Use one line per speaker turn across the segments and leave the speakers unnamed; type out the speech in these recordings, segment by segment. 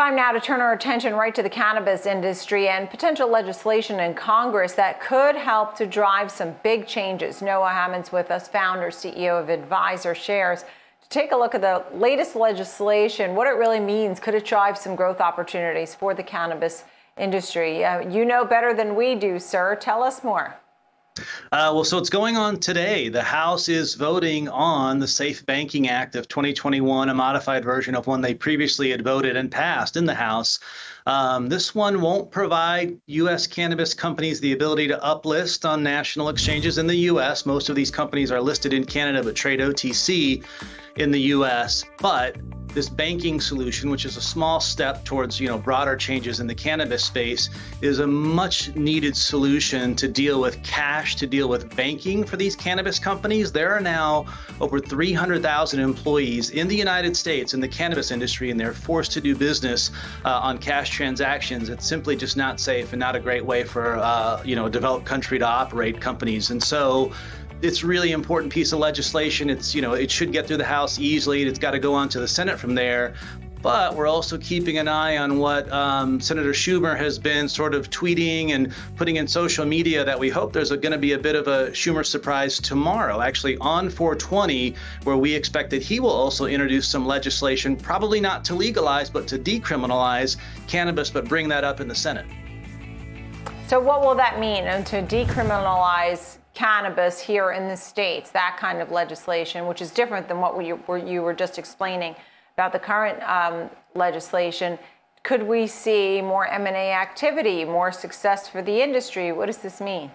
Time now to turn our attention right to the cannabis industry and potential legislation in Congress that could help to drive some big changes. Noah Hamman's with us, founder, CEO of Advisor Shares, to take a look at the latest legislation, what it really means. Could it drive some growth opportunities for the cannabis industry? Uh, you know better than we do, sir. Tell us more.
Uh, well, so it's going on today. The House is voting on the Safe Banking Act of 2021, a modified version of one they previously had voted and passed in the House. Um, this one won't provide U.S. cannabis companies the ability to uplist on national exchanges in the U.S. Most of these companies are listed in Canada but trade OTC in the U.S. But this banking solution, which is a small step towards you know broader changes in the cannabis space, is a much needed solution to deal with cash, to deal with banking for these cannabis companies. There are now over 300,000 employees in the United States in the cannabis industry, and they're forced to do business uh, on cash transactions. It's simply just not safe and not a great way for uh, you know a developed country to operate companies. And so it's really important piece of legislation. It's you know it should get through the House easily. It's got to go on to the Senate from there. But we're also keeping an eye on what um, Senator Schumer has been sort of tweeting and putting in social media that we hope there's going to be a bit of a Schumer surprise tomorrow, actually on 420, where we expect that he will also introduce some legislation, probably not to legalize, but to decriminalize cannabis, but bring that up in the Senate.
So, what will that mean? And to decriminalize cannabis here in the states, that kind of legislation, which is different than what we, you were just explaining about the current um, legislation. Could we see more M&A activity, more success for the industry? What does this mean?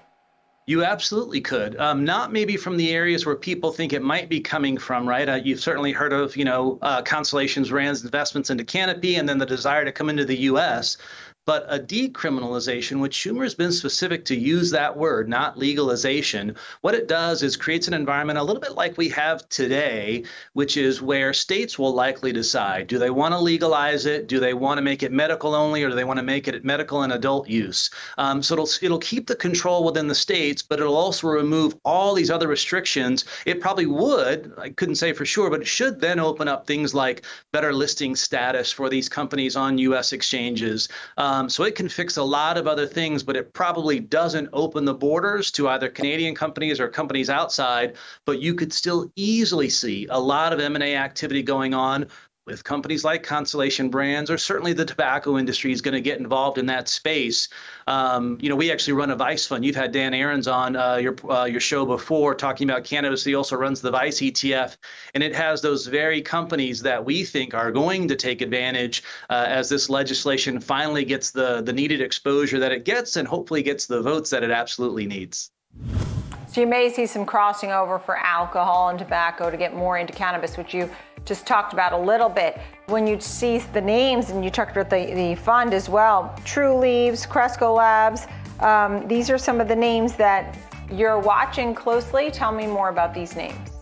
You absolutely could. Um, not maybe from the areas where people think it might be coming from, right? Uh, you've certainly heard of, you know, uh, Constellation Brands' investments into Canopy and then the desire to come into the U.S but a decriminalization, which Schumer's been specific to use that word, not legalization, what it does is creates an environment a little bit like we have today, which is where states will likely decide do they want to legalize it? Do they want to make it medical only, or do they want to make it medical and adult use? Um, so it'll, it'll keep the control within the states, but it'll also remove all these other restrictions. It probably would, I couldn't say for sure, but it should then open up things like better listing status for these companies on U.S. exchanges. Um, um, so it can fix a lot of other things, but it probably doesn't open the borders to either Canadian companies or companies outside. But you could still easily see a lot of M&A activity going on with companies like Constellation Brands, or certainly the tobacco industry is going to get involved in that space. Um, you know, we actually run a Vice fund. You've had Dan Ahrens on uh, your uh, your show before talking about cannabis. He also runs the Vice ETF, and it has those very companies that we think are going to take advantage uh, as this legislation finally gets the the needed exposure that it gets, and hopefully gets the votes that it absolutely needs.
So you may see some crossing over for alcohol and tobacco to get more into cannabis, which you just talked about a little bit. When you see the names and you talked about the, the fund as well, Trulieve, Cresco Labs, um, these are some of the names that you're watching closely. Tell me more about these names.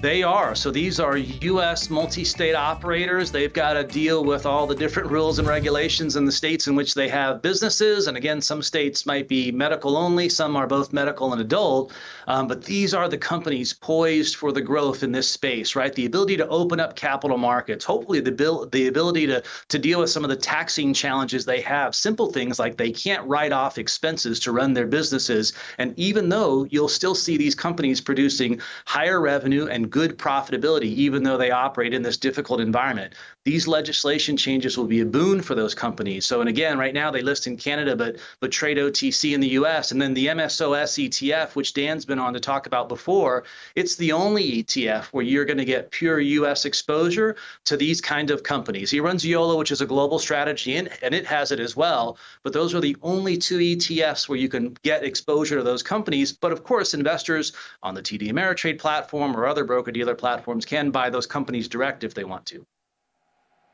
They are. So these are U.S. multi state operators. They've got to deal with all the different rules and regulations in the states in which they have businesses. And again, some states might be medical only, some are both medical and adult. Um, but these are the companies poised for the growth in this space, right? The ability to open up capital markets, hopefully, the, bil- the ability to, to deal with some of the taxing challenges they have. Simple things like they can't write off expenses to run their businesses. And even though you'll still see these companies producing higher revenue and good profitability, even though they operate in this difficult environment. These legislation changes will be a boon for those companies. So, and again, right now they list in Canada, but but trade OTC in the U.S. And then the MSOS ETF, which Dan's been on to talk about before, it's the only ETF where you're going to get pure U.S. exposure to these kind of companies. He runs YOLO, which is a global strategy, and, and it has it as well. But those are the only two ETFs where you can get exposure to those companies. But of course, investors on the TD Ameritrade platform or other broker dealer platforms can buy those companies direct if they want to.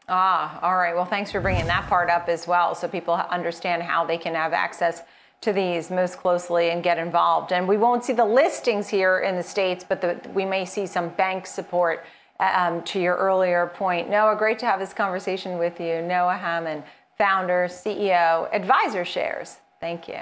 Ah, all right. Well, thanks for bringing that part up as well so people understand how they can have access to these most closely and get involved. And we won't see the listings here in the States, but the, we may see some bank support um, to your earlier point. Noah, great to have this conversation with you. Noah Hamman, founder, CEO, Advisor Shares. Thank you.